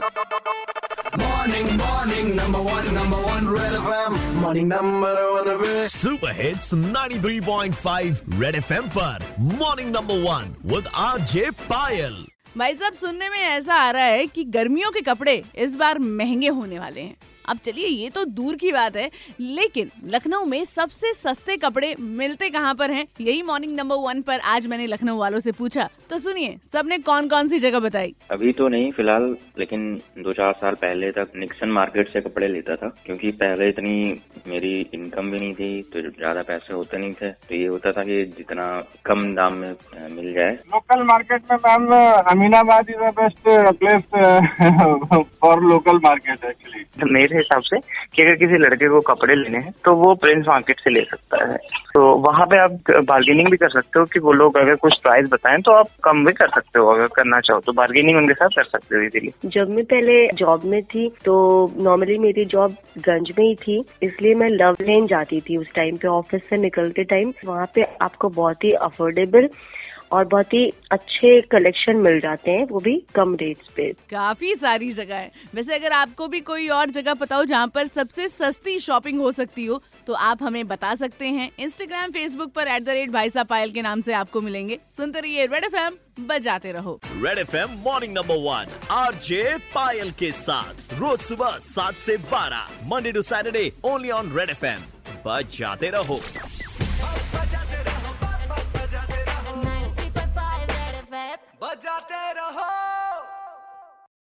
Morning, morning, number one, number one, Red FM. Morning, number one, Red. Super hits 93.5 red FM पर morning number one with RJ Payal भाई साहब सुनने में ऐसा आ रहा है कि गर्मियों के कपड़े इस बार महँगे होने वाले हैं अब चलिए ये तो दूर की बात है लेकिन लखनऊ में सबसे सस्ते कपड़े मिलते कहाँ पर हैं? यही मॉर्निंग नंबर वन पर आज मैंने लखनऊ वालों से पूछा। तो सुनिए सबने कौन कौन सी जगह बताई? अभी तो नहीं फ़िलहाल लेकिन दो चार साल पहले तक निक्सन मार्केट से कपड़े लेता था क्योंकि पहले इतनी मेरी इनकम भी नहीं थी तो ज़्यादा पैसे होते नहीं थे। तो ये होता था कि जितना कम दाम में मिल जाए। लोकल मार्केट में ma'am Aminabad is the best place for local market actually मेरे हिसाब से कि अगर किसी लड़के को कपड़े लेने हैं तो वो प्रिंस मार्केट से ले सकता है। तो वहाँ पे आप बार्गेनिंग भी कर सकते हो कि वो लोग अगर कुछ प्राइस बताएँ तो आप कम भी कर सकते हो अगर करना चाहो तो बार्गेनिंग उनके साथ कर सकते हो इजीली जब मैं पहले जॉब में थी तो नॉर्मली मेरी जॉब गंज में ही थी इसलिए मैं लव लेन जाती थी उस टाइम पे ऑफ़िस से निकलते टाइम वहाँ पे आपको बहुत ही अफोर्डेबल और बहुत ही अच्छे कलेक्शन मिल जाते हैं वो भी कम रेट्स पे। काफ़ी सारी जगह है। वैसे अगर आपको भी कोई और जगह पता हो जहाँ पर सबसे सस्ती शॉपिंग हो सकती हो तो आप हमें बता सकते हैं। इंस्टाग्राम फेसबुक पर एट द रेट भाई साहब पायल के नाम से आपको मिलेंगे। सुनते रहिए रेड एफ़ एम बजाते रहो। Red F M morning number one R J Payal के साथ रोज सुबह सात से बारह Monday to Saturday only on red F M बजाते रहो। बजाते रहो